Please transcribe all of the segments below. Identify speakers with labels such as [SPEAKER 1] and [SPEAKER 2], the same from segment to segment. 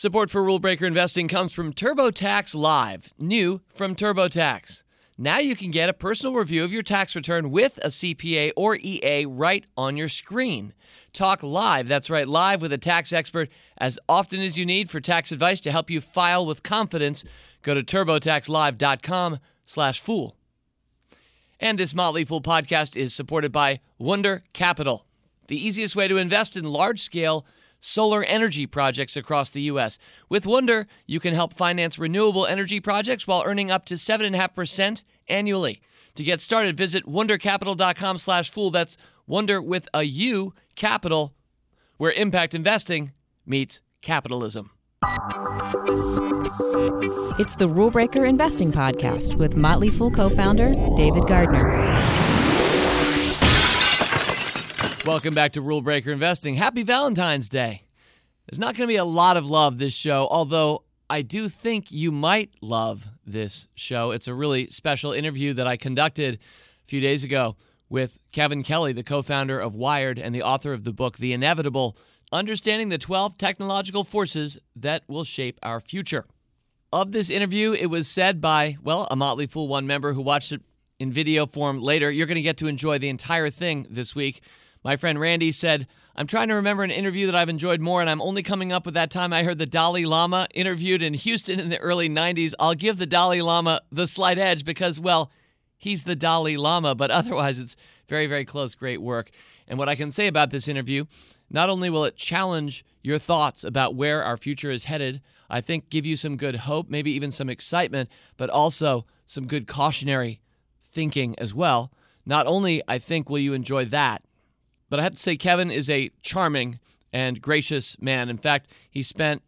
[SPEAKER 1] Support for Rule Breaker Investing comes from TurboTax Live, new from TurboTax. Now you can get a personal review of your tax return with a CPA or EA right on your screen. Talk live, that's right, live with a tax expert as often as you need for tax advice to help you file with confidence. Go to turbotaxlive.com slash fool. And this Motley Fool podcast is supported by Wonder Capital, the easiest way to invest in large-scale solar energy projects across the U.S. With Wonder, you can help finance renewable energy projects while earning up to 7.5% annually. To get started, visit wondercapital.com slash fool. That's wonder with a U, capital, where impact investing meets capitalism.
[SPEAKER 2] It's the Rule Breaker Investing Podcast with Motley Fool co founder David Gardner.
[SPEAKER 1] Welcome back to Rule Breaker Investing. Happy Valentine's Day. There's not going to be a lot of love this show, although I do think you might love this show. It's a really special interview that I conducted a few days ago with Kevin Kelly, the co founder of Wired and the author of the book, The Inevitable Understanding the 12 Technological Forces That Will Shape Our Future. Of this interview, it was said by, well, a Motley Fool One member who watched it in video form later. You're going to get to enjoy the entire thing this week. My friend Randy said, I'm trying to remember an interview that I've enjoyed more, and I'm only coming up with that time I heard the Dalai Lama interviewed in Houston in the early 90s. I'll give the Dalai Lama the slight edge because, well, he's the Dalai Lama, but otherwise it's very, very close. Great work. And what I can say about this interview, not only will it challenge your thoughts about where our future is headed, I think give you some good hope, maybe even some excitement, but also some good cautionary thinking as well. Not only, I think, will you enjoy that, but I have to say, Kevin is a charming and gracious man. In fact, he spent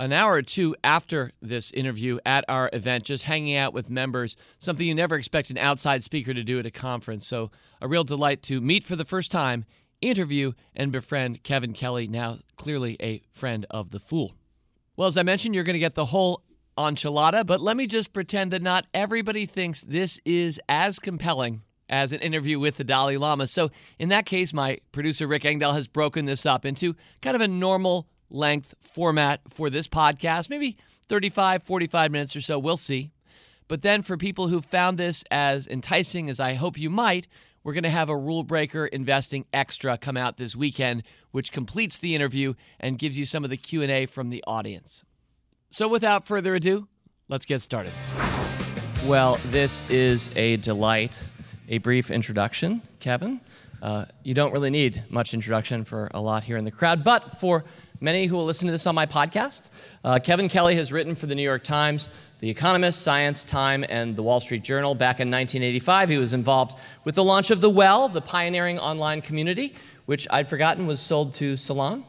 [SPEAKER 1] an hour or two after this interview at our event just hanging out with members, something you never expect an outside speaker to do at a conference. So, a real delight to meet for the first time, interview, and befriend Kevin Kelly, now clearly a friend of the Fool. Well, as I mentioned, you're going to get the whole enchilada, but let me just pretend that not everybody thinks this is as compelling as an interview with the Dalai Lama. So, in that case, my producer Rick Engdahl has broken this up into kind of a normal length format for this podcast, maybe 35, 45 minutes or so. We'll see. But then, for people who found this as enticing as I hope you might, we're going to have a rule breaker investing extra come out this weekend, which completes the interview and gives you some of the Q&A from the audience. So without further ado, let's get started. Well, this is a delight a brief introduction, Kevin. Uh, you don't really need much introduction for a lot here in the crowd, but for many who will listen to this on my podcast, uh, Kevin Kelly has written for the New York Times, The Economist, Science, Time, and the Wall Street Journal. Back in 1985, he was involved with the launch of The Well, the pioneering online community, which I'd forgotten was sold to Salon.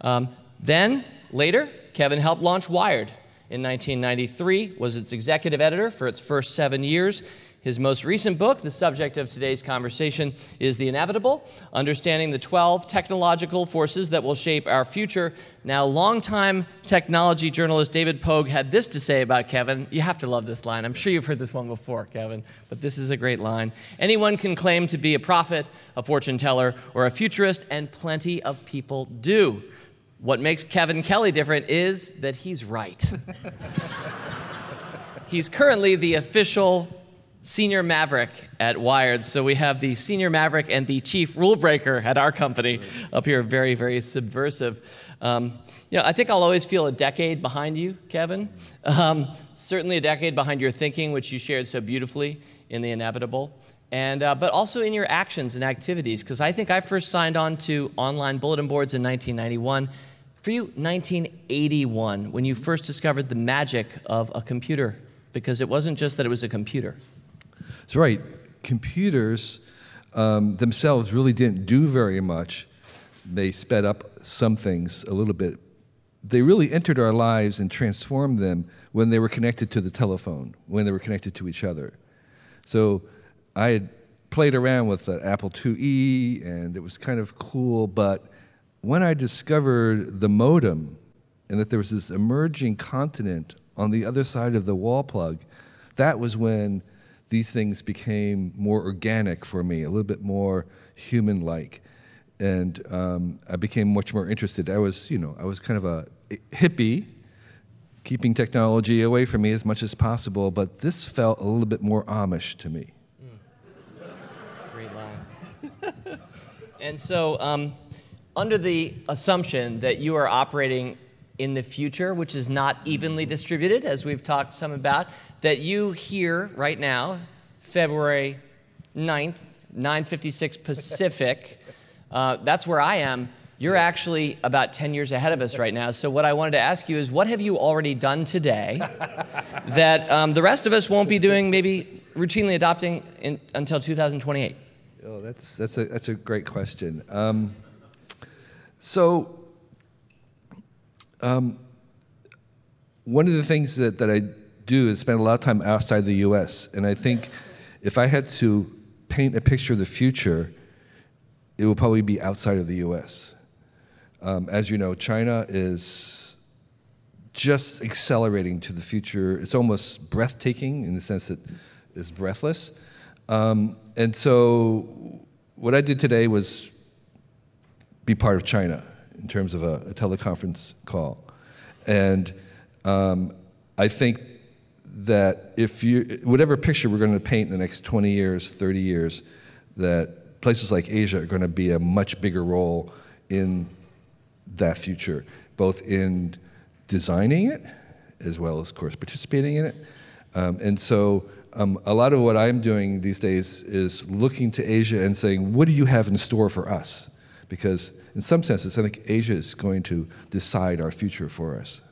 [SPEAKER 1] Um, then, later, Kevin helped launch Wired. In 1993, was its executive editor for its first seven years. His most recent book, the subject of today's conversation, is The Inevitable Understanding the 12 Technological Forces That Will Shape Our Future. Now, longtime technology journalist David Pogue had this to say about Kevin. You have to love this line. I'm sure you've heard this one before, Kevin, but this is a great line. Anyone can claim to be a prophet, a fortune teller, or a futurist, and plenty of people do. What makes Kevin Kelly different is that he's right. he's currently the official senior maverick at Wired. So we have the senior maverick and the chief rule breaker at our company up here, very, very subversive. Um, you know, I think I'll always feel a decade behind you, Kevin. Um, certainly a decade behind your thinking, which you shared so beautifully in The Inevitable. And, uh, but also in your actions and activities, because I think I first signed on to online bulletin boards in 1991. For you, 1981, when you first discovered the magic of a computer, because it wasn't just that it was a computer.
[SPEAKER 3] That's right. Computers um, themselves really didn't do very much. They sped up some things a little bit. They really entered our lives and transformed them when they were connected to the telephone, when they were connected to each other. So I had played around with the Apple IIe, and it was kind of cool. But when I discovered the modem and that there was this emerging continent on the other side of the wall plug, that was when these things became more organic for me, a little bit more human like. And um, I became much more interested. I was, you know, I was kind of a hippie, keeping technology away from me as much as possible, but this felt a little bit more Amish to me.
[SPEAKER 1] Great line. and so, um, under the assumption that you are operating in the future, which is not evenly distributed, as we've talked some about, that you here right now, February 9th, 9:56 Pacific, uh, that's where I am. You're actually about 10 years ahead of us right now. So, what I wanted to ask you is what have you already done today that um, the rest of us won't be doing, maybe routinely adopting in, until 2028?
[SPEAKER 3] Oh, that's, that's, a, that's a great question. Um, so, um, one of the things that, that I do is spend a lot of time outside the US. And I think if I had to paint a picture of the future, it will probably be outside of the US. Um, as you know, China is just accelerating to the future. It's almost breathtaking in the sense that it's breathless. Um, and so, what I did today was be part of China in terms of a, a teleconference call. And um, I think that if you, whatever picture we're going to paint in the next 20 years, 30 years, that places like Asia are going to be a much bigger role in that future, both in designing it as well as, of course, participating in it. Um, and so um, a lot of what I'm doing these days is looking to Asia and saying, what do you have in store for us? Because in some senses, I think Asia is going to decide our future for us.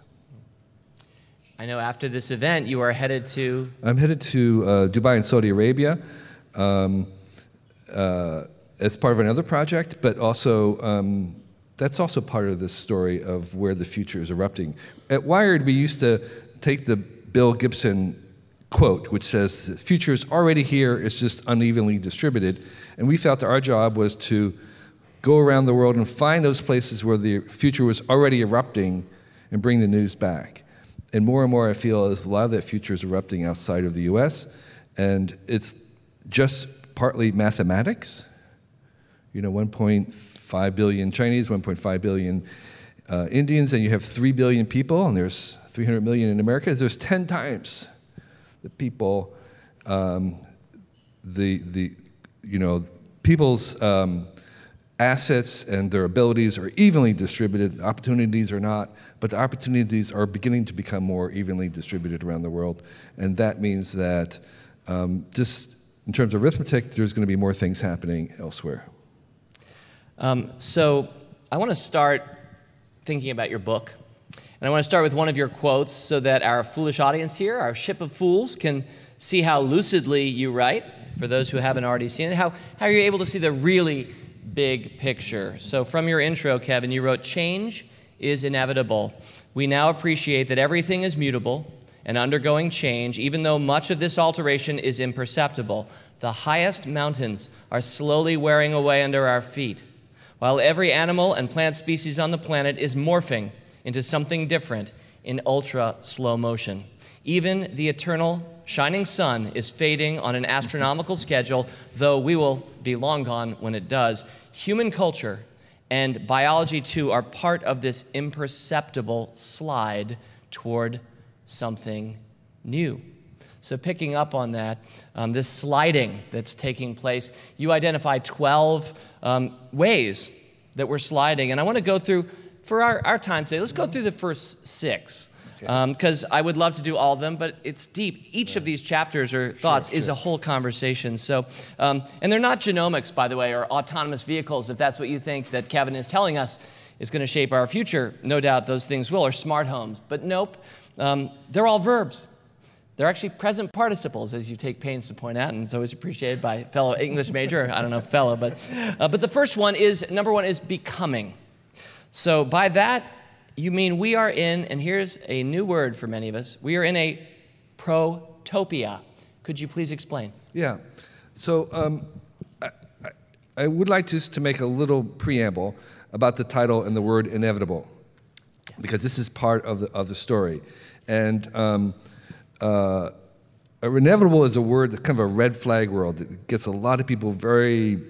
[SPEAKER 1] I know after this event, you are headed to.
[SPEAKER 3] I'm headed to uh, Dubai and Saudi Arabia um, uh, as part of another project, but also um, that's also part of this story of where the future is erupting. At Wired, we used to take the Bill Gibson quote, which says, The future is already here, it's just unevenly distributed. And we felt that our job was to go around the world and find those places where the future was already erupting and bring the news back. And more and more, I feel as a lot of that future is erupting outside of the US, and it's just partly mathematics. You know, 1.5 billion Chinese, 1.5 billion uh, Indians, and you have 3 billion people, and there's 300 million in America. There's 10 times the people, um, the, the, you know, people's um, assets and their abilities are evenly distributed, opportunities are not, but the opportunities are beginning to become more evenly distributed around the world. And that means that um, just in terms of arithmetic, there's going to be more things happening elsewhere.
[SPEAKER 1] Um, so I want to start thinking about your book. And I want to start with one of your quotes so that our foolish audience here, our ship of fools, can see how lucidly you write. For those who haven't already seen it, how, how are you're able to see the really big picture. So, from your intro, Kevin, you wrote, Change is inevitable. We now appreciate that everything is mutable and undergoing change, even though much of this alteration is imperceptible. The highest mountains are slowly wearing away under our feet, while every animal and plant species on the planet is morphing into something different in ultra slow motion. Even the eternal shining sun is fading on an astronomical schedule, though we will be long gone when it does. Human culture and biology, too, are part of this imperceptible slide toward something new. So, picking up on that, um, this sliding that's taking place, you identify 12 um, ways that we're sliding. And I want to go through, for our, our time today, let's go through the first six because um, I would love to do all of them, but it's deep. Each of these chapters or thoughts sure, is sure. a whole conversation. So, um, and they're not genomics, by the way, or autonomous vehicles, if that's what you think that Kevin is telling us is going to shape our future. No doubt those things will, or smart homes. But nope, um, they're all verbs. They're actually present participles, as you take pains to point out, and it's always appreciated by fellow English major. I don't know, fellow, but uh, but the first one is number one is becoming. So by that you mean we are in, and here's a new word for many of us, we are in a protopia. Could you please explain?
[SPEAKER 3] Yeah. So um, I, I, would like just to make a little preamble about the title and the word inevitable, because this is part of the, of the story. And um, uh, inevitable is a word that's kind of a red flag word. It gets a lot of people very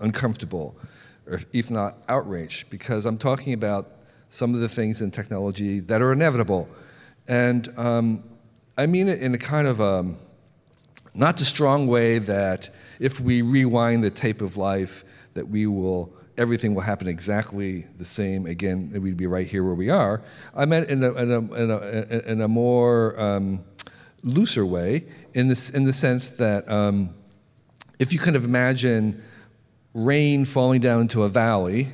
[SPEAKER 3] uncomfortable, or if not outraged, because I'm talking about some of the things in technology that are inevitable. And um, I mean it in a kind of um, not the strong way that if we rewind the tape of life, that we will everything will happen exactly the same again, and we'd be right here where we are. I meant in a, in a, in a, in a more um, looser way, in, this, in the sense that um, if you kind of imagine rain falling down into a valley,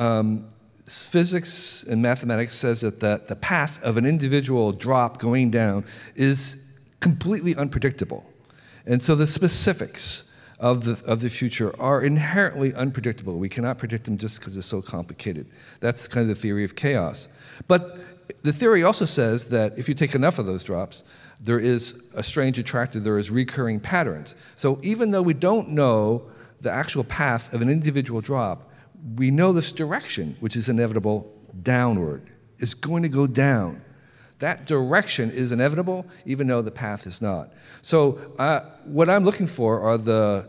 [SPEAKER 3] um, physics and mathematics says that the, the path of an individual drop going down is completely unpredictable. And so the specifics of the, of the future are inherently unpredictable. We cannot predict them just because they're so complicated. That's kind of the theory of chaos. But the theory also says that if you take enough of those drops, there is a strange attractor, there is recurring patterns. So even though we don't know the actual path of an individual drop, we know this direction, which is inevitable, downward. It's going to go down. That direction is inevitable, even though the path is not. So, uh, what I'm looking for are the,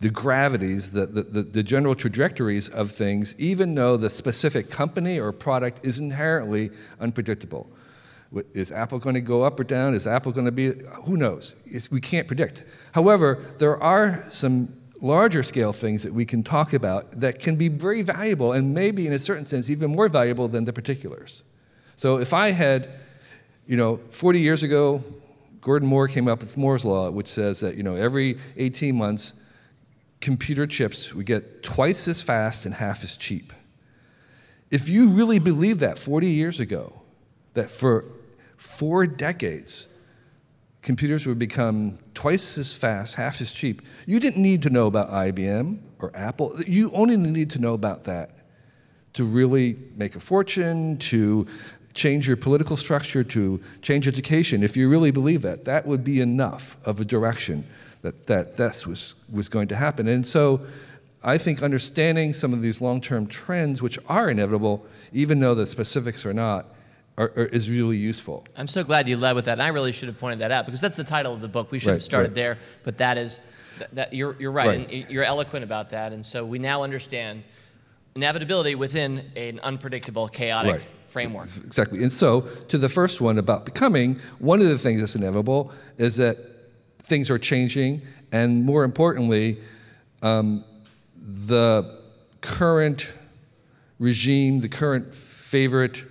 [SPEAKER 3] the gravities, the, the, the, general trajectories of things, even though the specific company or product is inherently unpredictable. Is Apple going to go up or down? Is Apple going to be, who knows? It's, we can't predict. However, there are some larger scale things that we can talk about that can be very valuable and maybe, in a certain sense, even more valuable than the particulars. So if I had, you know, 40 years ago, Gordon Moore came up with Moore's Law, which says that, you know, every 18 months, computer chips would get twice as fast and half as cheap. If you really believed that 40 years ago, that for four decades, computers would become twice as fast, half as cheap, you didn't need to know about IBM or Apple. You only need to know about that to really make a fortune, to change your political structure, to change education, if you really believe that, that would be enough of a direction that that this was, was going to happen. And so I think understanding some of these long term trends, which are inevitable, even though the specifics are not, are, are, is really useful.
[SPEAKER 1] I'm so glad you led with that. And I really should have pointed that out because that's the title of the book. We should right, have started right. there, but that is, that, that you're, you're right, right. And you're eloquent about that. And so we now understand inevitability within an unpredictable, chaotic framework.
[SPEAKER 3] Exactly. And so, to the first one about becoming, one of the things that's inevitable is that things are changing, and more importantly, um, the current regime, the current favorite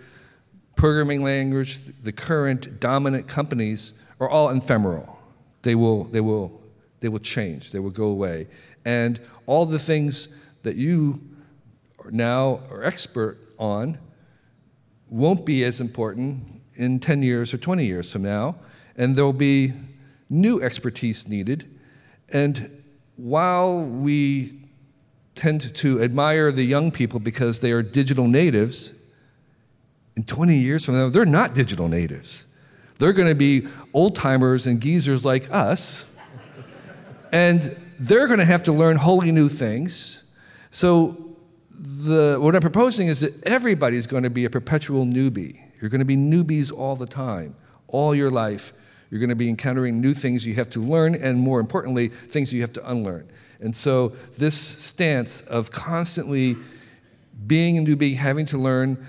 [SPEAKER 3] programming language, the current dominant companies are all ephemeral. They will, they will, they will change. They will go away, and all the things that you now are expert on won't be as important in 10 years or 20 years from now, and there'll be new expertise needed. And while we tend to admire the young people because they are digital natives, in 20 years from now, they're not digital natives. They're going to be old timers and geezers like us, and they're going to have to learn wholly new things. So the, what I'm proposing is that everybody's going to be a perpetual newbie. You're going to be newbies all the time, all your life. You're going to be encountering new things you have to learn, and more importantly, things you have to unlearn. And so, this stance of constantly being a newbie, having to learn,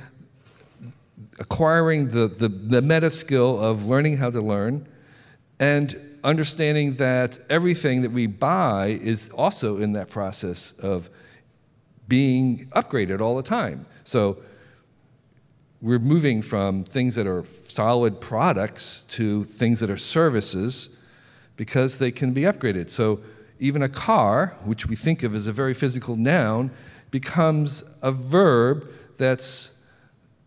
[SPEAKER 3] acquiring the, the, the meta skill of learning how to learn, and understanding that everything that we buy is also in that process of being upgraded all the time. So we're moving from things that are solid products to things that are services because they can be upgraded. So even a car, which we think of as a very physical noun, becomes a verb that's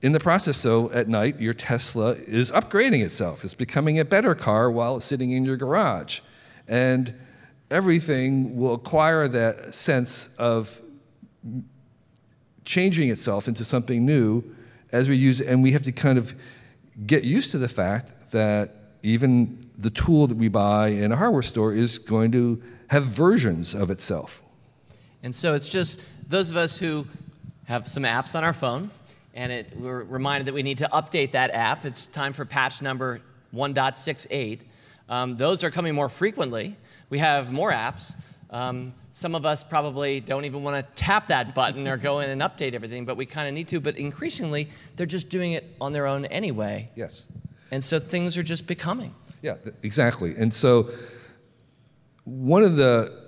[SPEAKER 3] in the process. So at night, your Tesla is upgrading itself. It's becoming a better car while it's sitting in your garage. And everything will acquire that sense of changing itself into something new as we use it. And we have to kind of get used to the fact that even the tool that we buy in a hardware store is going to have versions of itself.
[SPEAKER 1] And so it's just those of us who have some apps on our phone, and it, we're reminded that we need to update that app. It's time for patch number 1.68. Um, those are coming more frequently. We have more apps Um, some of us probably don't even want to tap that button or go in and update everything, but we kind of need to. But increasingly, they're just doing it on their own anyway.
[SPEAKER 3] Yes.
[SPEAKER 1] And so things are just becoming.
[SPEAKER 3] Yeah, exactly. And so one of the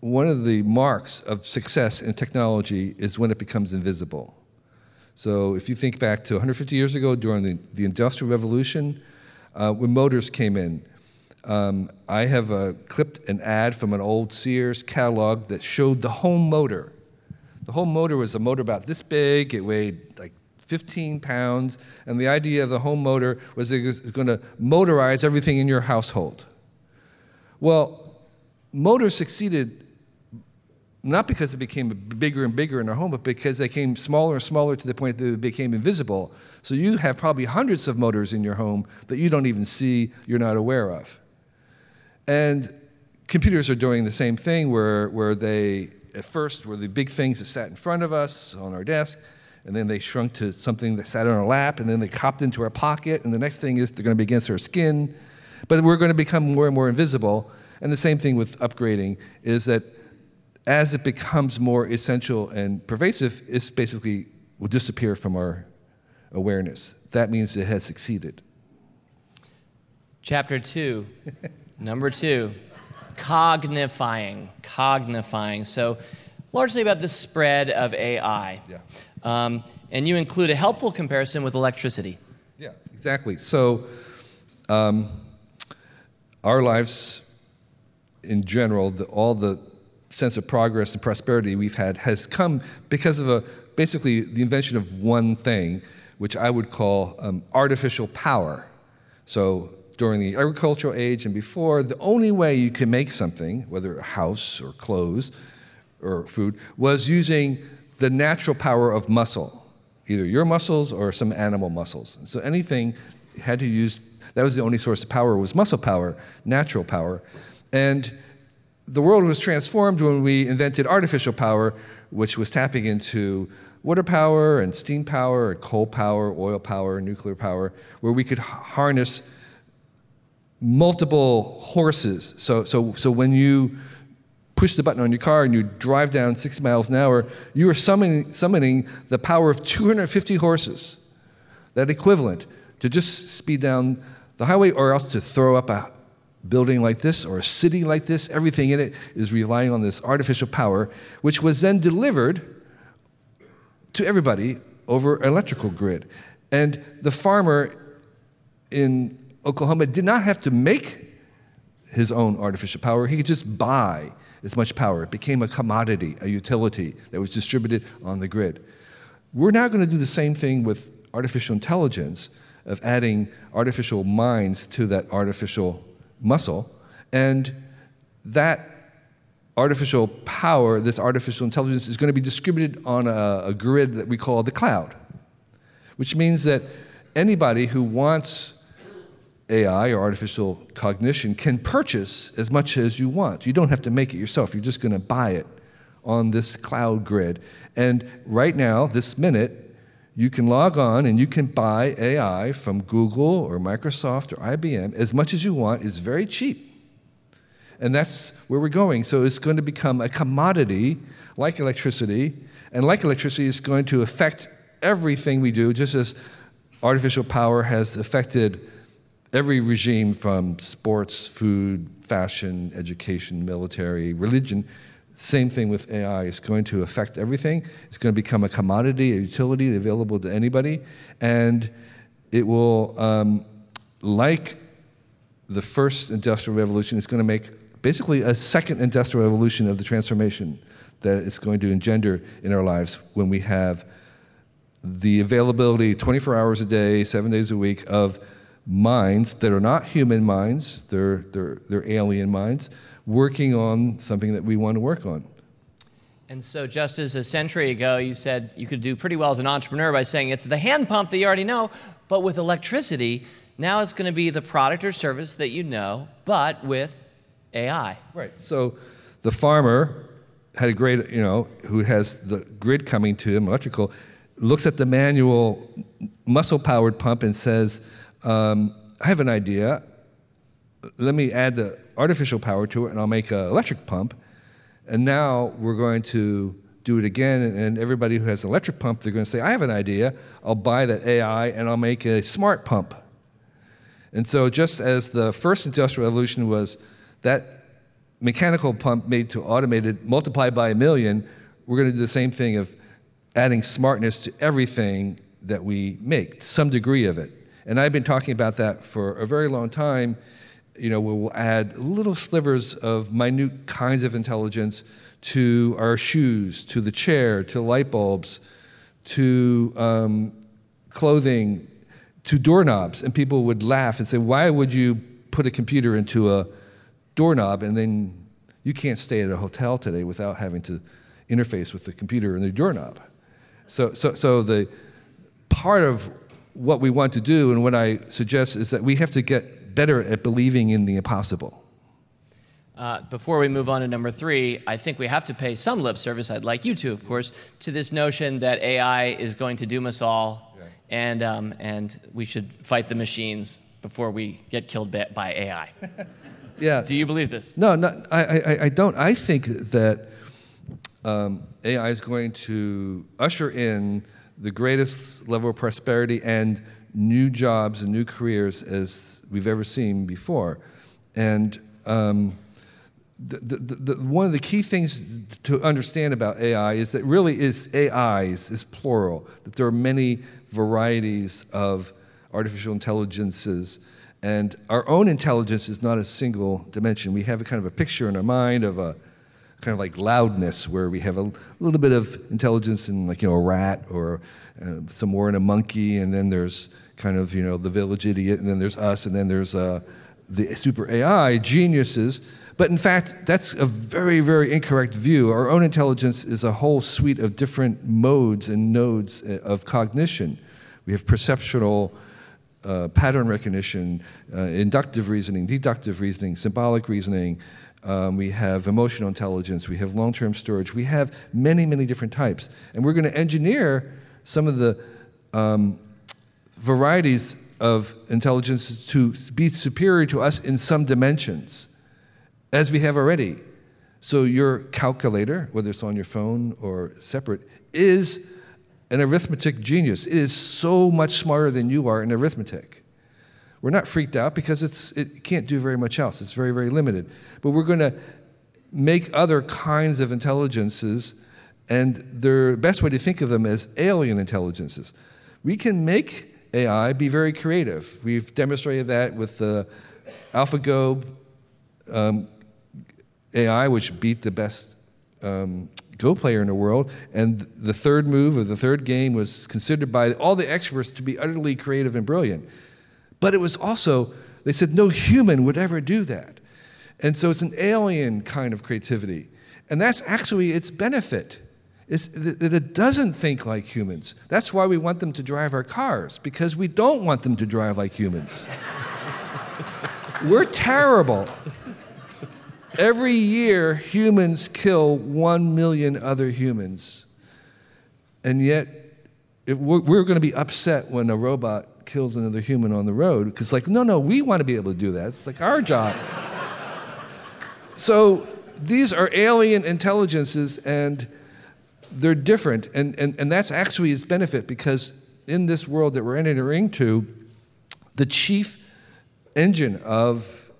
[SPEAKER 3] one of the marks of success in technology is when it becomes invisible. So if you think back to 150 years ago during the, the Industrial Revolution, uh, when motors came in, um, I have uh, clipped an ad from an old Sears catalog that showed the home motor. The home motor was a motor about this big, it weighed like 15 pounds, and the idea of the home motor was it was going to motorize everything in your household. Well, motors succeeded not because it became bigger and bigger in our home, but because they came smaller and smaller to the point that they became invisible. So you have probably hundreds of motors in your home that you don't even see, you're not aware of. And computers are doing the same thing where, where they, at first, were the big things that sat in front of us on our desk, and then they shrunk to something that sat on our lap, and then they copped into our pocket, and the next thing is they're going to be against our skin. But we're going to become more and more invisible. And the same thing with upgrading is that as it becomes more essential and pervasive, it basically will disappear from our awareness. That means it has succeeded.
[SPEAKER 1] Chapter two, number two, cognifying. Cognifying. So, largely about the spread of AI.
[SPEAKER 3] Yeah.
[SPEAKER 1] Um, and you include a helpful comparison with electricity.
[SPEAKER 3] Yeah, exactly. So, um, our lives in general, the, all the sense of progress and prosperity we've had has come because of a, basically the invention of one thing, which I would call um, artificial power. So during the agricultural age and before, the only way you could make something, whether a house or clothes or food, was using the natural power of muscle, either your muscles or some animal muscles. So anything had to use, that was the only source of power, was muscle power, natural power. And the world was transformed when we invented artificial power, which was tapping into water power and steam power and coal power, oil power, nuclear power, where we could harness multiple horses. So, so, so when you push the button on your car and you drive down 60 miles an hour, you are summoning, summoning the power of 250 horses, that equivalent, to just speed down the highway or else to throw up a building like this or a city like this, everything in it is relying on this artificial power, which was then delivered to everybody over electrical grid. And the farmer in Oklahoma did not have to make his own artificial power, he could just buy as much power. It became a commodity, a utility that was distributed on the grid. We're now going to do the same thing with artificial intelligence of adding artificial minds to that artificial muscle. And that artificial power, this artificial intelligence, is going to be distributed on a, a grid that we call the cloud, which means that anybody who wants AI or artificial cognition can purchase as much as you want. You don't have to make it yourself, you're just going to buy it on this cloud grid. And right now, this minute, you can log on and you can buy AI from Google or Microsoft or IBM as much as you want. It's very cheap. And that's where we're going. So it's going to become a commodity like electricity. And like electricity, it's going to affect everything we do, just as artificial power has affected every regime from sports, food, fashion, education, military, religion. Same thing with AI. It's going to affect everything. It's going to become a commodity, a utility available to anybody. And it will, um, like the first industrial revolution, it's going to make basically a second industrial revolution of the transformation that it's going to engender in our lives when we have the availability 24 hours a day, seven days a week of minds that are not human minds, they're, they're, they're alien minds working on something that we want to work on.
[SPEAKER 1] And so, just as a century ago, you said you could do pretty well as an entrepreneur by saying it's the hand pump that you already know, but with electricity, now it's going to be the product or service that you know, but with AI.
[SPEAKER 3] Right. So, the farmer had a great, you know, who has the grid coming to him, electrical, looks at the manual muscle powered pump and says, um, I have an idea. Let me add the artificial power to it and I'll make an electric pump. And now we're going to do it again. And everybody who has an electric pump, they're going to say, I have an idea. I'll buy that AI and I'll make a smart pump. And so, just as the first industrial revolution was that mechanical pump made to automated multiplied by a million, we're going to do the same thing of adding smartness to everything that we make, some degree of it. And I've been talking about that for a very long time. You know, we'll add little slivers of minute kinds of intelligence to our shoes, to the chair, to light bulbs, to um, clothing, to doorknobs. And people would laugh and say, Why would you put a computer into a doorknob and then you can't stay at a hotel today without having to interface with the computer and the doorknob? So, so, so the part of what we want to do and what I suggest is that we have to get better at believing in the impossible.
[SPEAKER 1] Uh, before we move on to number three, I think we have to pay some lip service, I'd like you to, of course, to this notion that AI is going to doom us all yeah. and, um, and we should fight the machines before we get killed by AI.
[SPEAKER 3] yes.
[SPEAKER 1] Do you believe this?
[SPEAKER 3] No, no I, I, I don't. I think that um, AI is going to usher in the greatest level of prosperity and new jobs and new careers as we've ever seen before. And um, the, the, the, one of the key things to understand about AI is that really is AIs is plural, that there are many varieties of artificial intelligences. And our own intelligence is not a single dimension. We have a kind of a picture in our mind of a kind of like loudness, where we have a little bit of intelligence in like you know a rat or uh, some more in a monkey, and then there's kind of you know the village idiot, and then there's us, and then there's uh, the super AI geniuses. But in fact, that's a very, very incorrect view. Our own intelligence is a whole suite of different modes and nodes uh, of cognition. We have perceptual uh, pattern recognition, uh, inductive reasoning, deductive reasoning, symbolic reasoning, um, we have emotional intelligence, we have long term storage, we have many, many different types. And we're going to engineer some of the um, varieties of intelligence to be superior to us in some dimensions, as we have already. So, your calculator, whether it's on your phone or separate, is an arithmetic genius. It is so much smarter than you are in arithmetic. We're not freaked out because it's, it can't do very much else. It's very, very limited. But we're going to make other kinds of intelligences, and the best way to think of them as alien intelligences. We can make AI be very creative. We've demonstrated that with the AlphaGo um, AI, which beat the best um, Go player in the world. And the third move of the third game was considered by all the experts to be utterly creative and brilliant. But it was also, they said, no human would ever do that. And so it's an alien kind of creativity. And that's actually its benefit, is that it doesn't think like humans. That's why we want them to drive our cars, because we don't want them to drive like humans. We're terrible. Every year, humans kill one million other humans. And yet, we're, we're going to be upset when a robot kills another human on the road because like no no we want to be able to do that. It's like our job. So these are alien intelligences and they're different and, and, and that's actually its benefit because in this world that we're entering to the chief engine of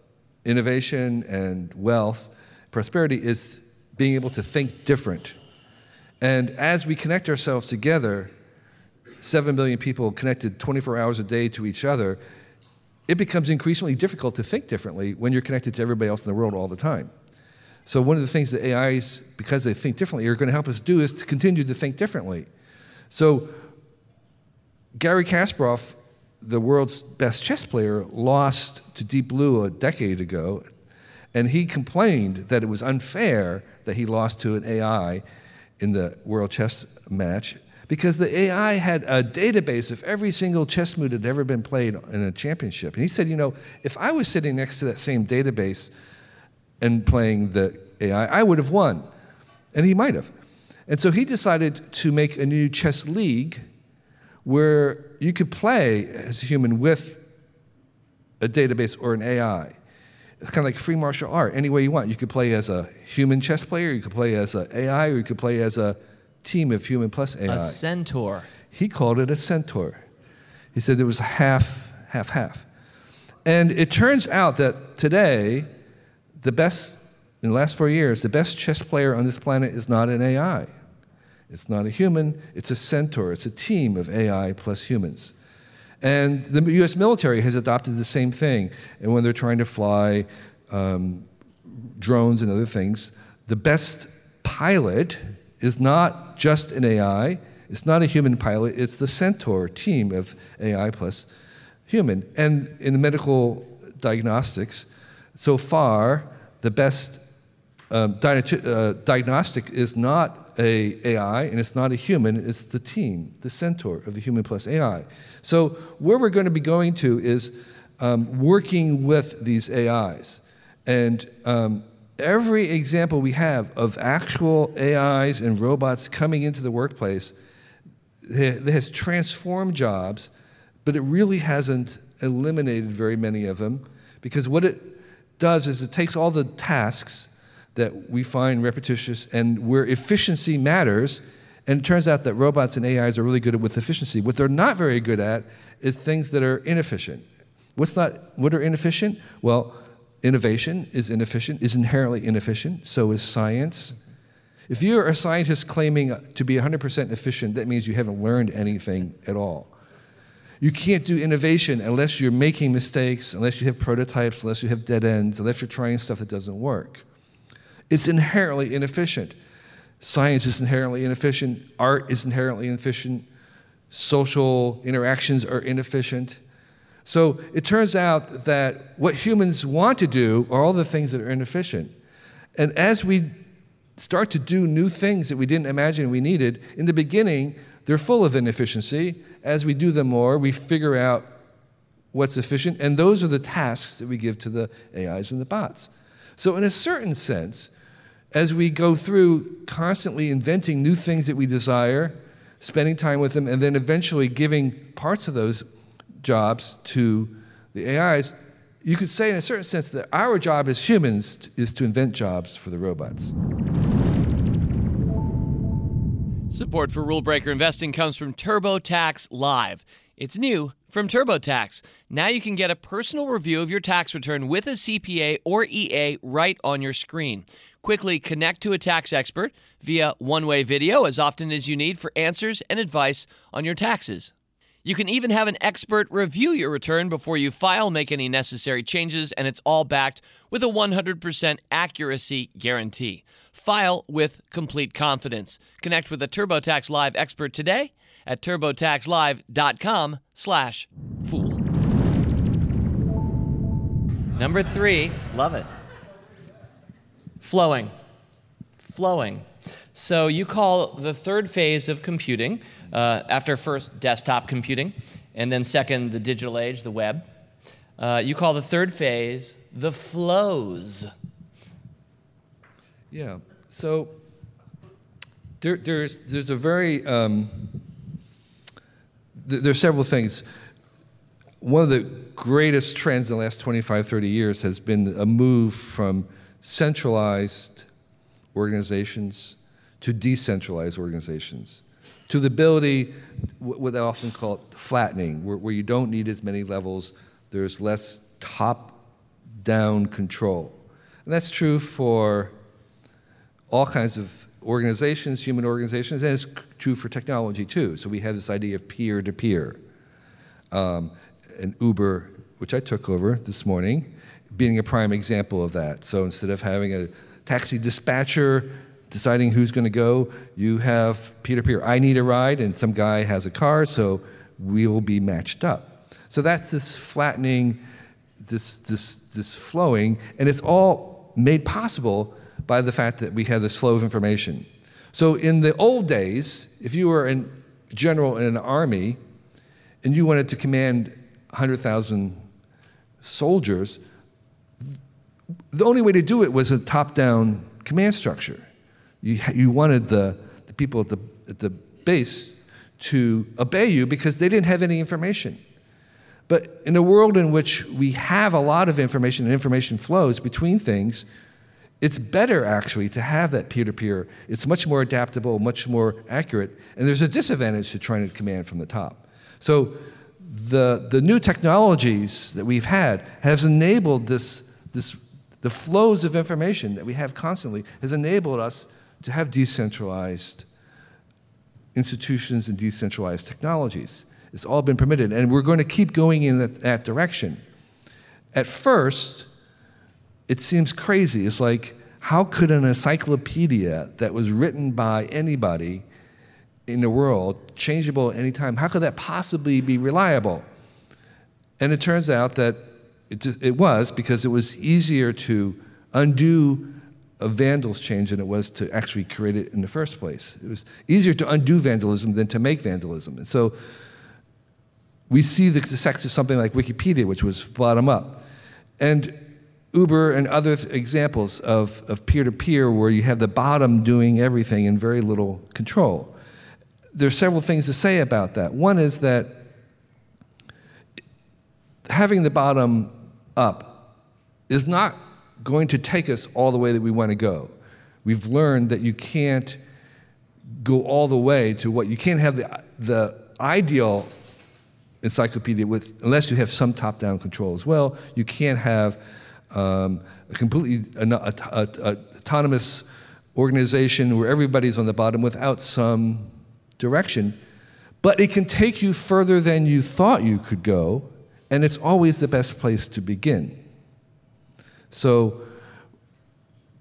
[SPEAKER 3] innovation and wealth prosperity is being able to think different. And as we connect ourselves together 7 billion people connected 24 hours a day to each other, it becomes increasingly difficult to think differently when you're connected to everybody else in the world all the time. So, one of the things that AIs, because they think differently, are going to help us do is to continue to think differently. So, Garry Kasparov, the world's best chess player, lost to Deep Blue a decade ago, and he complained that it was unfair that he lost to an AI in the world chess match because the AI had a database of every single chess move that had ever been played in a championship. And he said, you know, if I was sitting next to that same database and playing the AI, I would have won. And he might have. And so he decided to make a new chess league where you could play as a human with a database or an AI. It's kind of like free martial art, any way you want. You could play as a human chess player, you could play as an AI, or you could play as a team of human plus AI.
[SPEAKER 1] A centaur.
[SPEAKER 3] He called it a centaur. He said it was half, half, half. And it turns out that today, the best, in the last four years, the best chess player on this planet is not an AI. It's not a human, it's a centaur. It's a team of AI plus humans. And the US military has adopted the same thing. And when they're trying to fly um, drones and other things, the best pilot is not just an AI, it's not a human pilot, it's the Centaur team of AI plus human. And in the medical diagnostics, so far, the best um, uh, diagnostic is not a AI and it's not a human, it's the team, the centaur of the human plus AI. So, where we're going to be going to is um, working with these AIs. And um, every example we have of actual AIs and robots coming into the workplace that has transformed jobs, but it really hasn't eliminated very many of them because what it does is it takes all the tasks that we find repetitious and where efficiency matters. And it turns out that robots and AIs are really good at with efficiency. What they're not very good at is things that are inefficient. What's not what are inefficient? Well, innovation is inefficient, is inherently inefficient, so is science. If you're a scientist claiming to be 100% efficient, that means you haven't learned anything at all. You can't do innovation unless you're making mistakes, unless you have prototypes, unless you have dead ends, unless you're trying stuff that doesn't work. It's inherently inefficient. Science is inherently inefficient. Art is inherently inefficient. Social interactions are inefficient. So it turns out that what humans want to do are all the things that are inefficient. And as we start to do new things that we didn't imagine we needed, in the beginning, they're full of inefficiency. As we do them more, we figure out what's efficient, and those are the tasks that we give to the AIs and the bots. So, in a certain sense, as we go through constantly inventing new things that we desire, spending time with them, and then eventually giving parts of those jobs to the AIs, you could say, in a certain sense, that our job as humans is to invent jobs for the robots.
[SPEAKER 1] Support for Rule Breaker Investing comes from TurboTax Live. It's new from TurboTax. Now you can get a personal review of your tax return with a CPA or EA right on your screen. Quickly connect to a tax expert via one way video as often as you need for answers and advice on your taxes. You can even have an expert review your return before you file, make any necessary changes, and it's all backed with a 100% accuracy guarantee. File with complete confidence. Connect with a TurboTax Live expert today at turbotaxlive.com slash fool. Number three, love it flowing. Flowing. So you call the third phase of computing, uh, after first desktop computing, and then second the digital age, the web, uh, you call the third phase the flows.
[SPEAKER 3] Yeah. So there, there's, there's a very, um, th- there's several things. One of the greatest trends in the last 25, 30 years has been a move from centralized organizations to decentralized organizations, to the ability, what they often call flattening, where, where you don't need as many levels, there's less top down control. And that's true for all kinds of organizations, human organizations, and it's true for technology too. So we have this idea of peer to peer. Um, and Uber, which I took over this morning, being a prime example of that. So instead of having a taxi dispatcher deciding who's going to go, you have peer to peer. I need a ride, and some guy has a car, so we will be matched up. So that's this flattening, this, this, this flowing, and it's all made possible by the fact that we have this flow of information. So in the old days, if you were a general in an army and you wanted to command 100,000 soldiers, the only way to do it was a top down command structure. You, you wanted the, the people at the, at the base to obey you because they didn't have any information. But in a world in which we have a lot of information and information flows between things, it's better actually to have that peer to peer. It's much more adaptable, much more accurate, and there's a disadvantage to trying to command from the top. So the, the new technologies that we've had has enabled this, this, the flows of information that we have constantly has enabled us to have decentralized institutions and decentralized technologies. It's all been permitted, and we're going to keep going in that, that direction. At first, it seems crazy. It's like, how could an encyclopedia that was written by anybody in the world, changeable at any time, how could that possibly be reliable? And it turns out that it, it was because it was easier to undo a vandal's change than it was to actually create it in the first place. It was easier to undo vandalism than to make vandalism. And so we see the success of something like Wikipedia, which was bottom up. And Uber and other th- examples of, of peer-to-peer where you have the bottom doing everything and very little control. There's several things to say about that. One is that having the bottom up is not going to take us all the way that we want to go. We've learned that you can't go all the way to what you can't have the, the ideal encyclopedia with unless you have some top-down control as well. You can't have um, a completely a, a, a, autonomous organization where everybody's on the bottom without some direction. But it can take you further than you thought you could go, and it's always the best place to begin. So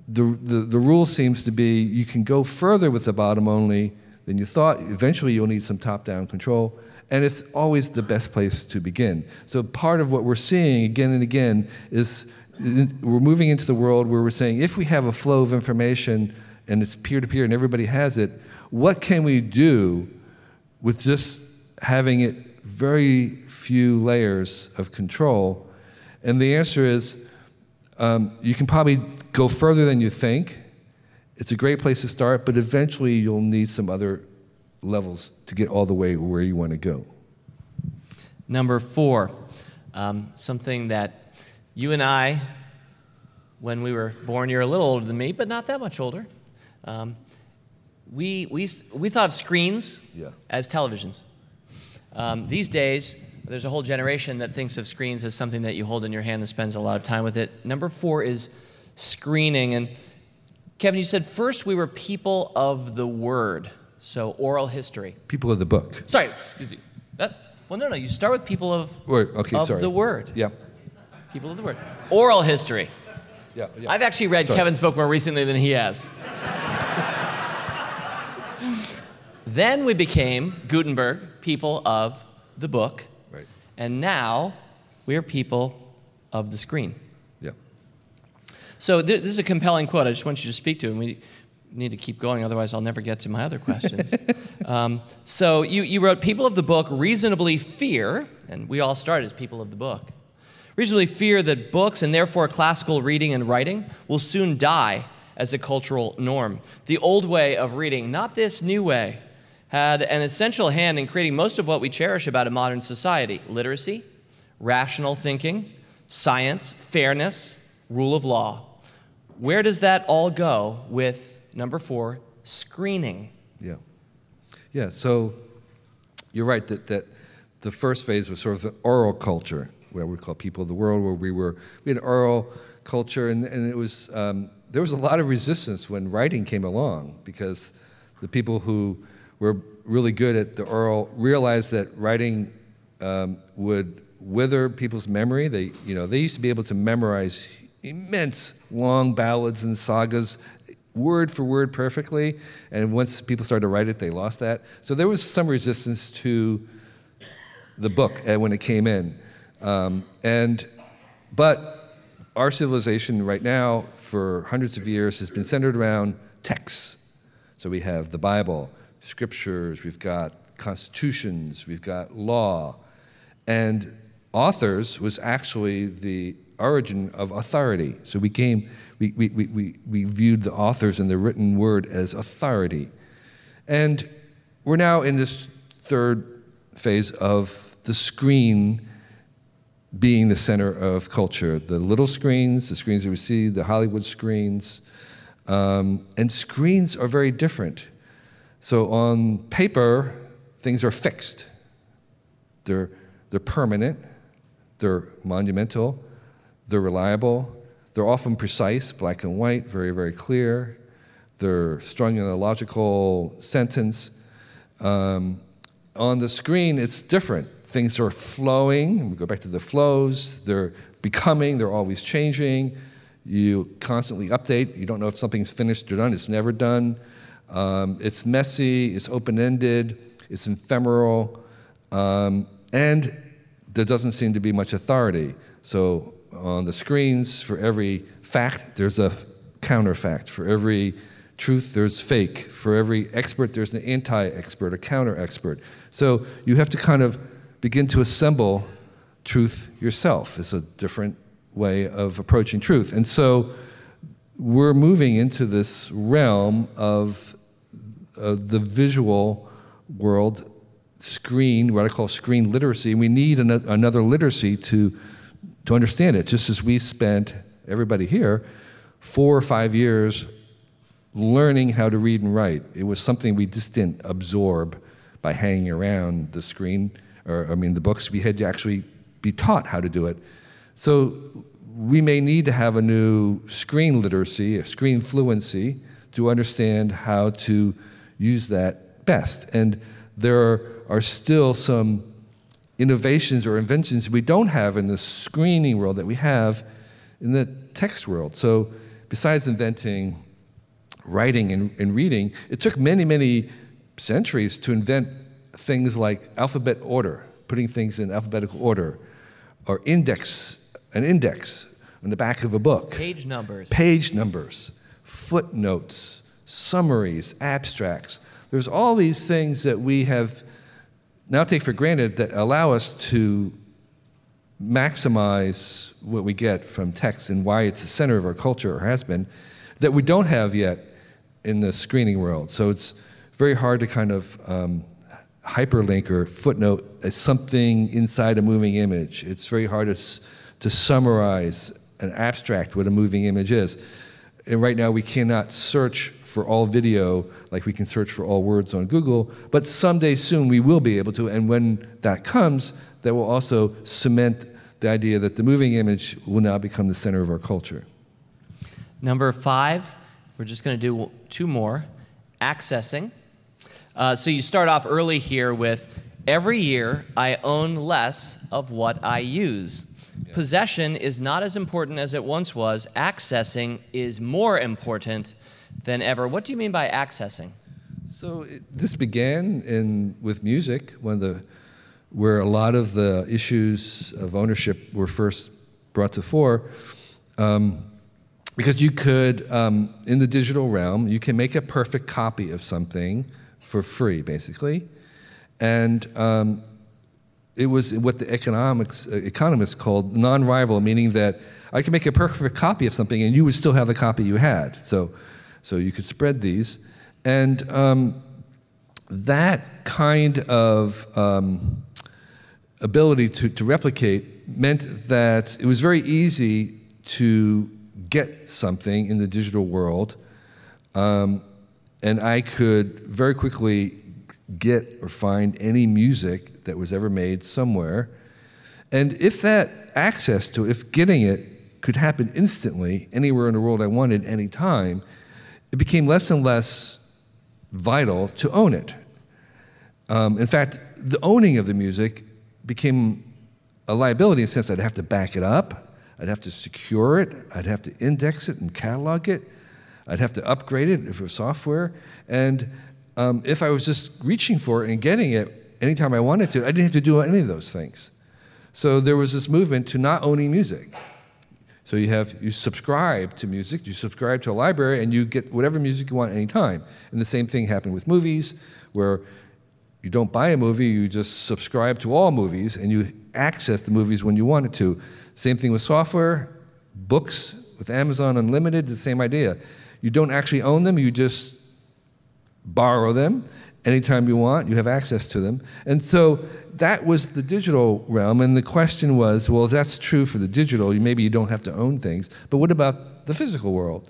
[SPEAKER 3] the, the, the rule seems to be you can go further with the bottom only than you thought. Eventually, you'll need some top down control and it's always the best place to begin. So part of what we're seeing again and again is we're moving into the world where we're saying if we have a flow of information and it's peer to peer and everybody has it, what can we do with just having it very few layers of control? And the answer is um, you can probably go further than you think. It's a great place to start, but eventually you'll need some other levels to get all the way where you want to go.
[SPEAKER 1] Number four, um, something that you and I, when we were born, you're a little older than me, but not that much older. Um, we, we, we thought of screens
[SPEAKER 3] yeah.
[SPEAKER 1] as televisions. Um, these days, there's a whole generation that thinks of screens as something that you hold in your hand and spends a lot of time with it. Number four is screening. And Kevin, you said first we were people of the word. So oral history.
[SPEAKER 3] People of the book.
[SPEAKER 1] Sorry, excuse me. That, well, no, no. You start with people of,
[SPEAKER 3] Word, okay,
[SPEAKER 1] of
[SPEAKER 3] sorry.
[SPEAKER 1] the word.
[SPEAKER 3] Yeah.
[SPEAKER 1] People of the word. Oral history.
[SPEAKER 3] Yeah, yeah.
[SPEAKER 1] I've actually read
[SPEAKER 3] Sorry.
[SPEAKER 1] Kevin's book more recently than he has. then we became Gutenberg, people of the book. And now we're people of the screen.
[SPEAKER 3] Yeah.
[SPEAKER 1] So th- this is a compelling quote. I just want you to speak to it. And we need to keep going, otherwise I'll never get to my other questions. um, so you, you wrote, people of the book reasonably fear, and we all started as people of the book, reasonably fear that books and therefore classical reading and writing will soon die as a cultural norm. The old way of reading, not this new way, had an essential hand in creating most of what we cherish about a modern society literacy, rational thinking, science, fairness, rule of law. Where does that all go with number four, screening?
[SPEAKER 3] Yeah. Yeah, so you're right that, that the first phase was sort of oral culture, where we call people of the world, where we were, we had oral culture, and, and it was, um, there was a lot of resistance when writing came along because the people who were really good at the oral realized that writing um, would wither people's memory. They, you know, they used to be able to memorize immense long ballads and sagas word for word perfectly. And once people started to write it, they lost that. So there was some resistance to the book uh, when it came in. Um, and, but our civilization right now, for hundreds of years, has been centered around texts. So we have the Bible, scriptures, we've got constitutions, we've got law. And authors was actually the origin of authority. So we came, we, we, we, we, we viewed the authors and the written word as authority. And we're now in this third phase of the screen being the center of culture. The little screens, the screens that we see, the Hollywood screens, um, and screens are very different. So on paper, things are fixed. They're, they're permanent, they're monumental, they're reliable, they're often precise, black and white, very, very clear. They're strung in a logical sentence. Um, on the screen, it's different. Things are flowing. We go back to the flows. They're becoming. They're always changing. You constantly update. You don't know if something's finished or done. It's never done. Um, it's messy. It's open-ended. It's ephemeral, um, and there doesn't seem to be much authority. So on the screens, for every fact, there's a counterfact. For every truth, there's fake. For every expert, there's an anti expert, a counter expert. So you have to kind of begin to assemble truth yourself. It's a different way of approaching truth. And so we're moving into this realm of uh, the visual world, screen, what I call screen literacy. And we need an- another literacy to to understand it, just as we spent, everybody here, four or five years learning how to read and write. It was something we just didn't absorb by hanging around the screen, or I mean, the books. We had to actually be taught how to do it. So we may need to have a new screen literacy, a screen fluency, to understand how to use that best. And there are, still some innovations or inventions we don't have in the screening world that we have in the text world. So, besides inventing writing and, and reading, it took many, many centuries to invent things like alphabet order, putting things in alphabetical order, or index, an index on the back of a book.
[SPEAKER 1] Page numbers.
[SPEAKER 3] Page numbers, footnotes, summaries, abstracts. There's all these things that we have now take for granted that allow us to maximize what we get from text and why it's the center of our culture or has been that we don't have yet in the screening world. So it's very hard to kind of um, hyperlink or footnote something inside a moving image. It's very hard to, to summarize an abstract what a moving image is. And right now we cannot search for all video like we can search for all words on Google, but someday soon we will be able to, and when that comes, that will also cement the idea that the moving image will now become the center of our culture.
[SPEAKER 1] Number five, we're just going to do two more accessing. Uh, so you start off early here with every year I own less of what I use. Yeah. Possession is not as important as it once was, accessing is more important than ever. What do you mean by accessing?
[SPEAKER 3] So it, this began in with music when the where a lot of the issues of ownership were first brought to fore. Um, because you could, um, in the digital realm, you can make a perfect copy of something for free, basically, and um, it was what the economics uh, economists called non-rival, meaning that I could make a perfect copy of something and you would still have the copy you had. So so you could spread these. And um, that kind of um, ability to, to replicate meant that it was very easy to get something in the digital world. Um, and I could very quickly get or find any music that was ever made somewhere. And if that access to, if getting it could happen instantly anywhere in the world I wanted, any time, it became less and less vital to own it. Um, in fact, the owning of the music became a liability in the sense I'd have to back it up, I'd have to secure it, I'd have to index it and catalog it, I'd have to upgrade it if it was software. And um, if I was just reaching for it and getting it anytime I wanted to, I didn't have to do any of those things. So there was this movement to not owning music. So you have you subscribe to music, you subscribe to a library, and you get whatever music you want anytime. And the same thing happened with movies, where you don't buy a movie, you just subscribe to all movies, and you access the movies when you want it to. Same thing with software, books with Amazon Unlimited, the same idea. You don't actually own them, you just borrow them, anytime you want, you have access to them. And so that was the digital realm. And the question was well, that's true for the digital, maybe you don't have to own things, but what about the physical world?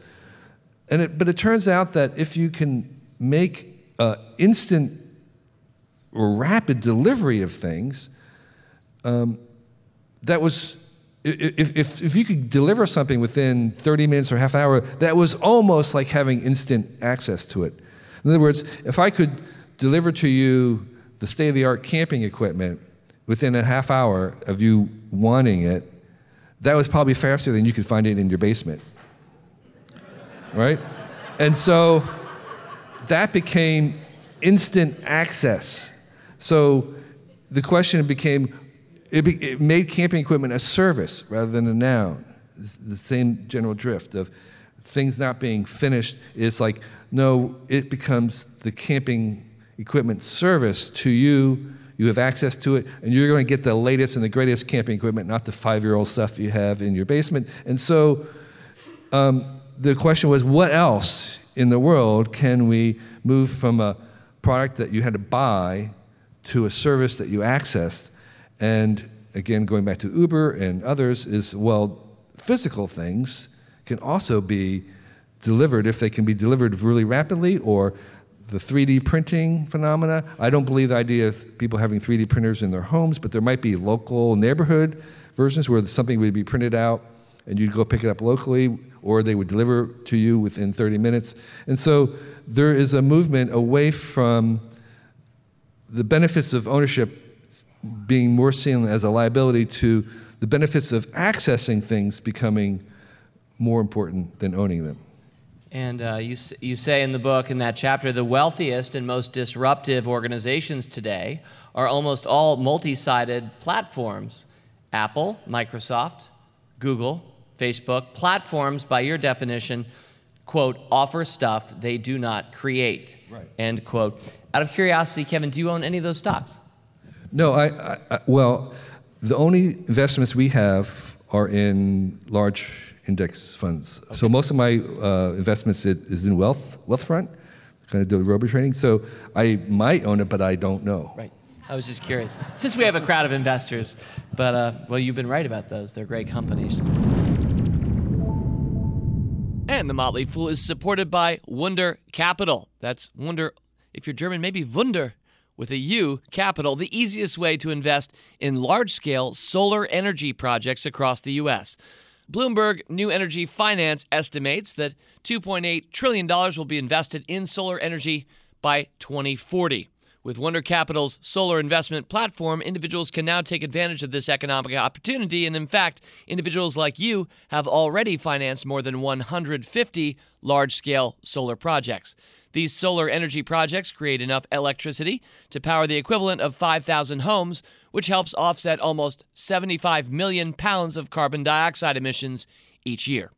[SPEAKER 3] And it, but it turns out that if you can make uh, instant or rapid delivery of things, um, that was if, if, if you could deliver something within 30 minutes or half an hour, that was almost like having instant access to it. In other words, if I could deliver to you the state of the art camping equipment within a half hour of you wanting it, that was probably faster than you could find it in your basement. Right? And so that became instant access. So the question became it, be, it made camping equipment a service rather than a noun. It's the same general drift of things not being finished is like, no, it becomes the camping equipment service to you. You have access to it, and you're going to get the latest and the greatest camping equipment, not the five year old stuff you have in your basement. And so um, the question was what else in the world can we move from a product that you had to buy to a service that you accessed? And again, going back to Uber and others, is well, physical things can also be delivered if they can be delivered really rapidly or the 3D printing phenomena. I don't believe the idea of people having 3D printers in their homes, but there might be local neighborhood versions where something would be printed out and you'd go pick it up locally, or they would deliver to you within 30 minutes. And so there is a movement away from the benefits of ownership being more seen as a liability to the benefits of accessing things becoming more important than owning them.
[SPEAKER 1] And uh, you, you say in the book, in that chapter, the wealthiest and most disruptive organizations today are almost all multi sided platforms Apple, Microsoft, Google, Facebook. Platforms, by your definition, quote, offer stuff they do not create. Right. End quote. Out of curiosity, Kevin, do you own any of those stocks?
[SPEAKER 3] No, I, I, well, the only investments we have are in large index funds. Okay. So most of my uh, investments is in wealth, Wealthfront, kind of do robo trading. So I might own it, but I don't know.
[SPEAKER 1] Right. I was just curious. Since we have a crowd of investors, but uh, well, you've been right about those. They're great companies. And the Motley Fool is supported by Wunder Capital. That's Wunder. If you're German, maybe Wunder with a U, capital, the easiest way to invest in large scale solar energy projects across the U.S. Bloomberg New Energy Finance estimates that $2.8 trillion will be invested in solar energy by 2040. With Wunder Capital's solar investment platform, individuals can now take advantage of this economic opportunity. And in fact, individuals like you have already financed more than 150 large scale solar projects. These solar energy projects create enough electricity to power the equivalent of 5,000 homes, which helps offset almost 75 million pounds of carbon dioxide emissions each year.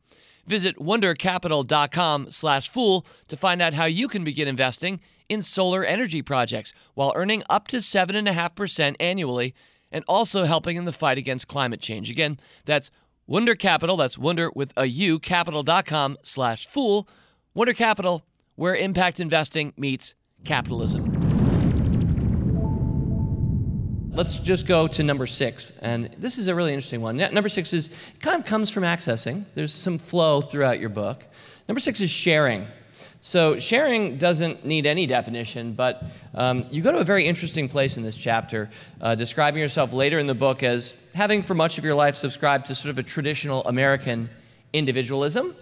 [SPEAKER 1] Visit wundercapital.com/fool to find out how you can begin investing in solar energy projects while earning up to 7.5% annually and also helping in the fight against climate change. Again, that's Wunder Capital, that's wonder with a U, capital.com slash fool. Wunder Capital, where impact investing meets capitalism. Let's just go to number six. And this is a really interesting one. Number six is kind of comes from accessing. There's some flow throughout your book. Number six is sharing. So, sharing doesn't need any definition, but um, you go to a very interesting place in this chapter, uh, describing yourself later in the book as having, for much of your life, subscribed to sort of a traditional American individualism.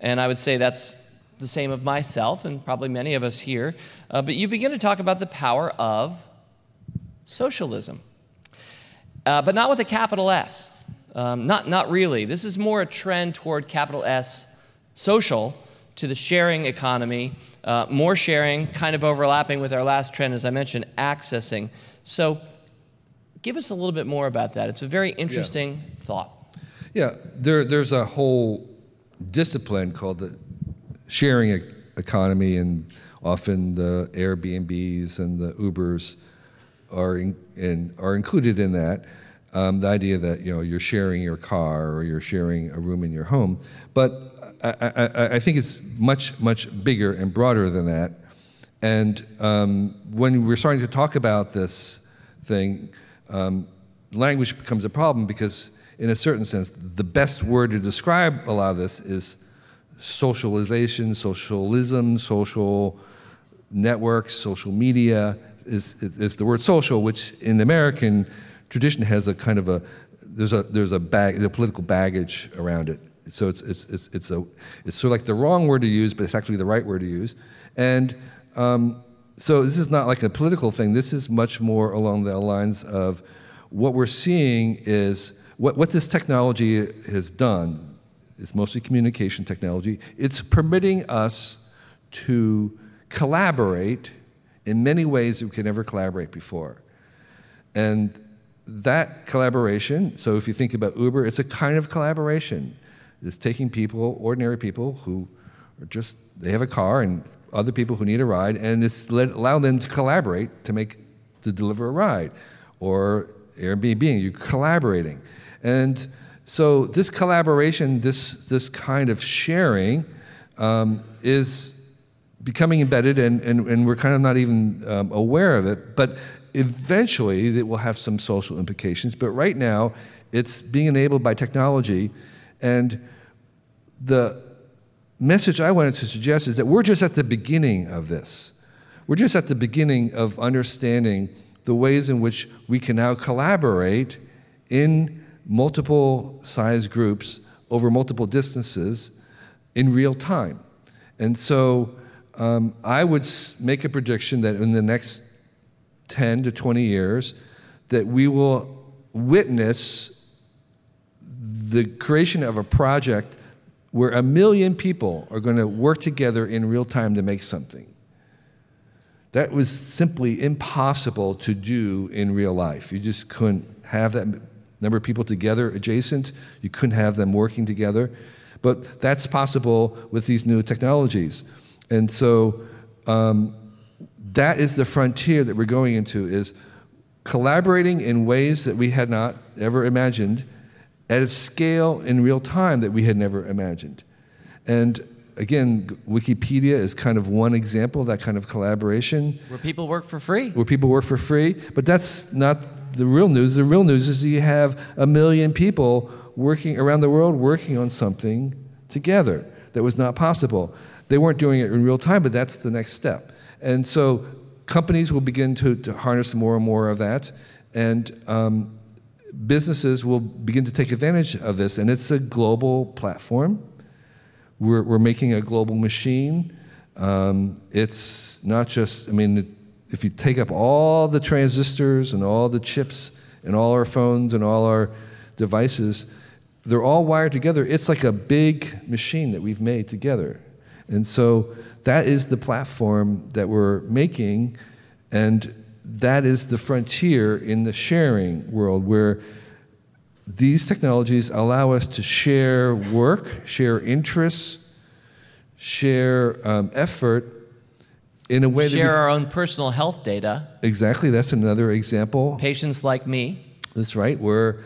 [SPEAKER 1] And I would say that's the same of myself and probably many of us here. Uh, but you begin to talk about the power of socialism, uh, but not with a capital S. Um, not, not really. This is more a trend toward capital S social to the sharing economy, uh, more sharing, kind of overlapping with our last trend, as I mentioned, accessing. So, give us a little bit more about that. It's a very interesting
[SPEAKER 3] yeah.
[SPEAKER 1] thought.
[SPEAKER 3] Yeah, there, there's a whole discipline called the sharing economy, and often the Airbnbs and the Ubers are in, in, are included in that. Um, the idea that you know you're sharing your car or you're sharing a room in your home, but I, I, I think it's much much bigger and broader than that. And um, when we're starting to talk about this thing, um, language becomes a problem because, in a certain sense, the best word to describe a lot of this is socialization, socialism, social networks, social media is, is, is the word social, which in American tradition has a kind of a there's a there's a bag the political baggage around it. So it's it's it's it's a it's sort of like the wrong word to use, but it's actually the right word to use. And um, so this is not like a political thing. This is much more along the lines of what we're seeing is what what this technology has done. It's mostly communication technology. It's permitting us to collaborate in many ways that we could never collaborate before. And that collaboration, so if you think about Uber, it's a kind of collaboration. It's taking people, ordinary people who are just, they have a car and other people who need a ride, and it's let, allow them to collaborate to make, to deliver a ride. Or Airbnb, you're collaborating. And so this collaboration, this, this kind of sharing, um, is becoming embedded, and, and, and we're kind of not even um, aware of it. But eventually, it will have some social implications. But right now, it's being enabled by technology. And the message I wanted to suggest is that we're just at the beginning of this. We're just at the beginning of understanding the ways in which we can now collaborate in multiple size groups over multiple distances in real time. And so um, I would make a prediction that in the next 10 to 20 years, that we will witness the creation of a project where a million people are going to work together in real time to make something. That was simply impossible to do in real life. You just couldn't have that number of people together adjacent, you couldn't have them working together. But that's possible with these new technologies. And so um, that is the frontier that we're going into is collaborating in ways that we had not ever imagined at a scale in real time that we had never imagined. And again, Wikipedia is kind of one example of that kind of collaboration.
[SPEAKER 1] Where people work for free.
[SPEAKER 3] Where people work for free. But that's not the real news. The real news is you have a million people working around the world working on something together that was not possible. They weren't doing it in real time, but that's the next step. And so companies will begin to, to harness more and more of that, and um, businesses will begin to take advantage of this. And it's a global platform. We're, we're making a global machine. Um, it's not just, I mean, if you take up all the transistors and all the chips and all our phones and all our devices, they're all wired together. It's like a big machine that we've made together. And so that is the platform that we're making, and that is the frontier in the sharing world where these technologies allow us to share work, share interests, share um, effort in a way
[SPEAKER 1] share
[SPEAKER 3] that
[SPEAKER 1] our own personal health data.
[SPEAKER 3] Exactly, that's another example.
[SPEAKER 1] PatientsLikeMe.
[SPEAKER 3] That's right. Where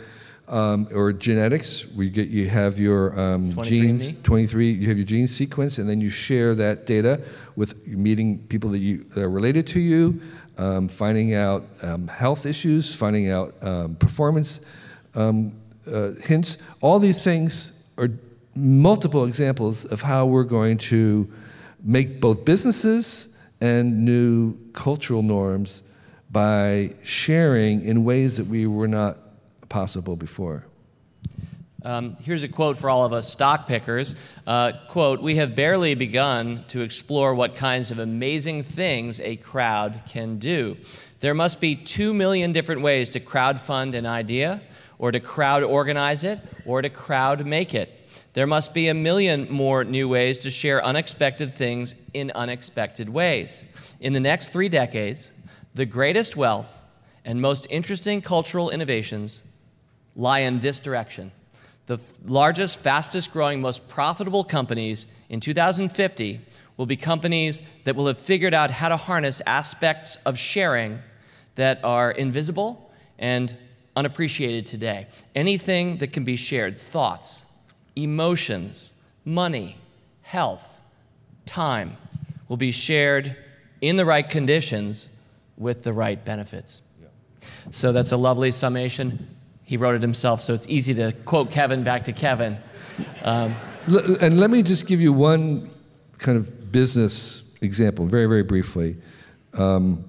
[SPEAKER 3] um, or genetics, where you get you have your um, genes, 23, you have your gene sequence, and then you share that data with meeting people that you that are related to you, um, finding out um, health issues, finding out um, performance um, uh, hints. All these things are multiple examples of how we're going to make both businesses and new cultural norms by sharing in ways that we were not possible before.
[SPEAKER 1] Um, here's a quote for all of us stock pickers. Uh, quote, we have barely begun to explore what kinds of amazing things a crowd can do. There must be two million different ways to crowd fund an idea, or to crowd organize it, or to crowd make it. There must be a million more new ways to share unexpected things in unexpected ways. In the next three decades, the greatest wealth and most interesting cultural innovations lie in this direction. The largest, fastest growing, most profitable companies in 2050 will be companies that will have figured out how to harness aspects of sharing that are invisible and unappreciated today. Anything that can be shared thoughts, emotions, money, health, time will be shared in the right conditions with the right benefits. So that's a lovely summation. He wrote it himself, so it's easy to quote Kevin back to Kevin. Um,
[SPEAKER 3] and let me just give you one kind of business example, very, very briefly. Um,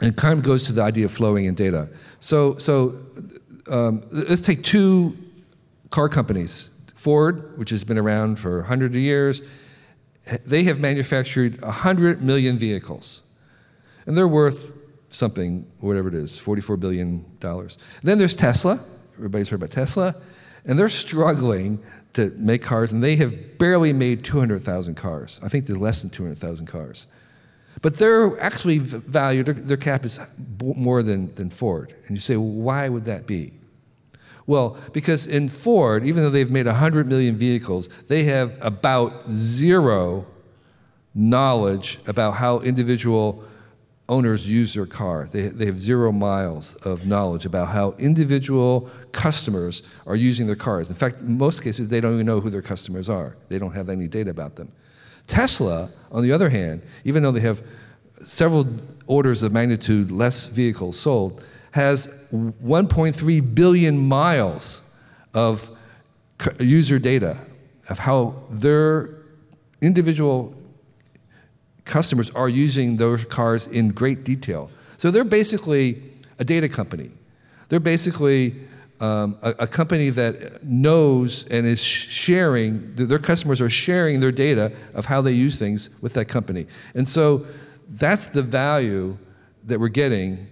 [SPEAKER 3] and kind of goes to the idea of flowing in data. So, so um, let's take two car companies. Ford, which has been around for 100 years, they have manufactured 100 million vehicles. And they're worth something, whatever it is, $44 billion. Then there's Tesla. Everybody's heard about Tesla. And they're struggling to make cars, and they have barely made 200,000 cars. I think they're less than 200,000 cars. But they're actually valued, their, cap is more than, than Ford. And you say, well, why would that be? Well, because in Ford, even though they've made 100 million vehicles, they have about zero knowledge about how individual owners use their car. They, they have zero miles of knowledge about how individual customers are using their cars. In fact, in most cases, they don't even know who their customers are, they don't have any data about them. Tesla, on the other hand, even though they have several orders of magnitude less vehicles sold, has 1.3 billion miles of user data of how their individual customers are using those cars in great detail. So they're basically a data company. They're basically um, a, a, company that knows and is sharing, their customers are sharing their data of how they use things with that company. And so that's the value that we're getting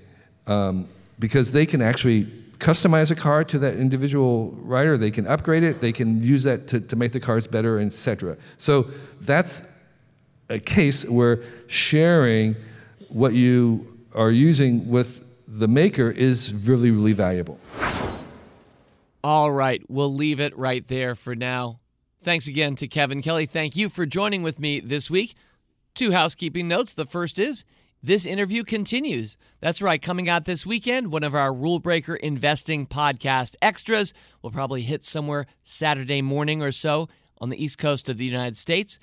[SPEAKER 3] um, because they can actually customize a car to that individual rider, they can upgrade it, they can use that to, to make the cars better, etc. So that's a case where sharing what you are using with the maker is really, really valuable.
[SPEAKER 1] All right, we'll leave it right there for now. Thanks again to Kevin Kelly. Thank you for joining with me this week. Two housekeeping notes. The first is this interview continues. That's right, coming out this weekend, one of our Rule Breaker Investing podcast extras will probably hit somewhere Saturday morning or so on the East Coast of the United States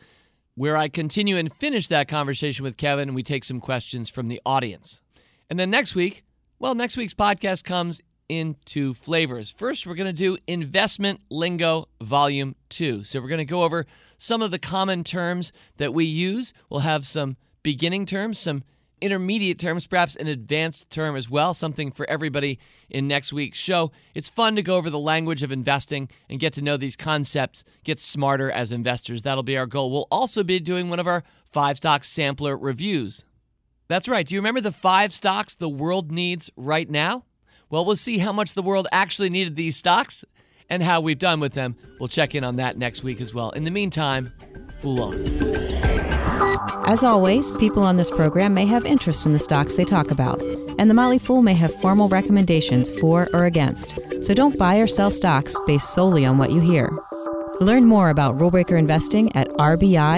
[SPEAKER 1] where I continue and finish that conversation with Kevin and we take some questions from the audience. And then next week, well, next week's podcast comes into flavors. First, we're going to do Investment Lingo Volume 2. So, we're going to go over some of the common terms that we use. We'll have some beginning terms, some intermediate terms, perhaps an advanced term as well, something for everybody in next week's show. It's fun to go over the language of investing and get to know these concepts, get smarter as investors. That'll be our goal. We'll also be doing one of our five stock sampler reviews. That's right. Do you remember the five stocks the world needs right now? Well, we'll see how much the world actually needed these stocks and how we've done with them. We'll check in on that next week as well. In the meantime, fool on.
[SPEAKER 2] As always, people on this program may have interest in the stocks they talk about, and the Motley Fool may have formal recommendations for or against. So don't buy or sell stocks based solely on what you hear. Learn more about rulebreaker investing at rbi.fool.com.